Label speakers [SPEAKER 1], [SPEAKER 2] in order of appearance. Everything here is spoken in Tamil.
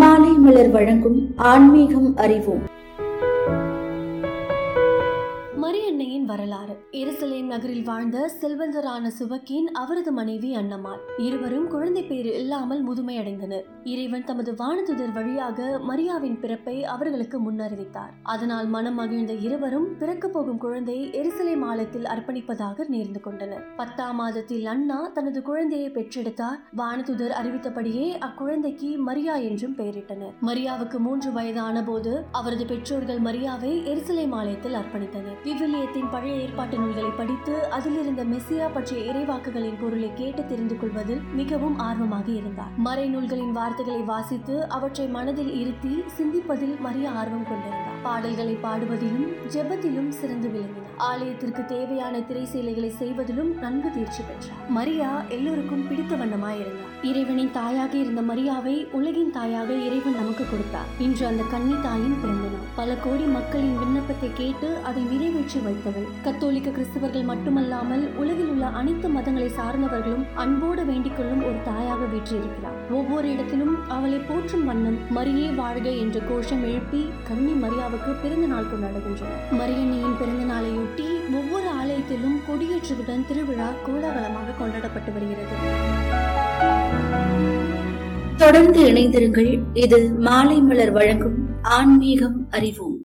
[SPEAKER 1] மாலை மலர் வழங்கும் ஆன்மீகம் அறிவோம்.
[SPEAKER 2] மரியன்னையின் வரலாறு. எருசலேம் நகரில் வாழ்ந்த செல்வந்தரான சுபக்கீன் அவரது மனைவி அன்னம்மாள் இருவரும் குழந்தை பேறு இல்லாமல் முதுமையடைந்தனர். இறைவன் தமது வானதுதர் வழியாக மரியாவின் பிறப்பை அவர்களுக்கு முன்னறிவித்தார். அதனால் மனம் மகிழ்ந்த இருவரும் பிறக்க போகும் குழந்தையை எருசலேம் ஆலயத்தில் அர்ப்பணிப்பதாக நேர்ந்து கொண்டனர். பத்தாம் மாதத்தில் அண்ணா தனது குழந்தையை பெற்றெடுத்தார். வானதுதர் அறிவித்தபடியே அக்குழந்தைக்கு மரியா என்றும் பெயரிட்டனர். மரியாவுக்கு மூன்று வயதான போது அவரது பெற்றோர்கள் மரியாவை எருசலேம் ஆலயத்தில் அர்ப்பணித்தனர். விவிலியத்தின் பழைய ஏற்பாட்டு நூல்களை படித்து அதிலிருந்த மெஸ்ஸியா பற்றிய இறைவாக்குகளின் பொருளை கேட்டு தெரிந்து கொள்வதில் மிகவும் ஆர்வமாக இருந்தார். மறை நூல்களின் வார்த்தைகளை வாசித்து அவற்றை மனதில் இருத்தி சிந்திப்பதில் மரியா ஆர்வம் கொண்டிருந்தார். பாடல்களை பாடுவதிலும் ஜெபத்திலும் சிறந்து விளங்கினார். ஆலயத்திற்கு தேவையான திரை சேலைகளை செய்வதிலும் நன்கு தேர்ச்சி பெற்றார். மரியா எல்லோருக்கும் பிடித்த வண்ணமாயிருந்தார். இறைவனின் தாயாக இருந்த மரியாவை உலகின் தாயாக இறைவன் நமக்கு கொடுத்தார். இன்று அந்த கன்னி தாயின் பிறந்த பல கோடி மக்களின் விண்ணப்பத்தை கேட்டு அதை நிறைவேற்றி வைத்தவள் கத்தோலிக்க கிறிஸ்தவர்கள் மட்டுமல்லாமல் உலகில் உள்ள அனைத்து மதங்களை சார்ந்தவர்களும் அன்போடு வேண்டிக் கொள்ளும் ஒரு தாயாக வீற்றிருக்கிறார். ஒவ்வொரு இடத்திலும் அவளை போற்றும் வண்ணம் மரியே வாழ்க என்ற கோஷம் எழுப்பி கன்னி மரியாவுக்கு பிறந்த நாள் கொண்டாடுகின்றனர். மரியன்னையின் பிறந்த நாளையொட்டி ஒவ்வொரு ஆலயத்திலும் கொடியேற்றத்துடன் திருவிழா கோலாகலமாக கொண்டாடப்பட்டு வருகிறது.
[SPEAKER 1] தொடர்ந்து இணைந்திருங்கள். இது மாலை மலர் வழங்கும் ஆன்மீகம் அறிவோம்.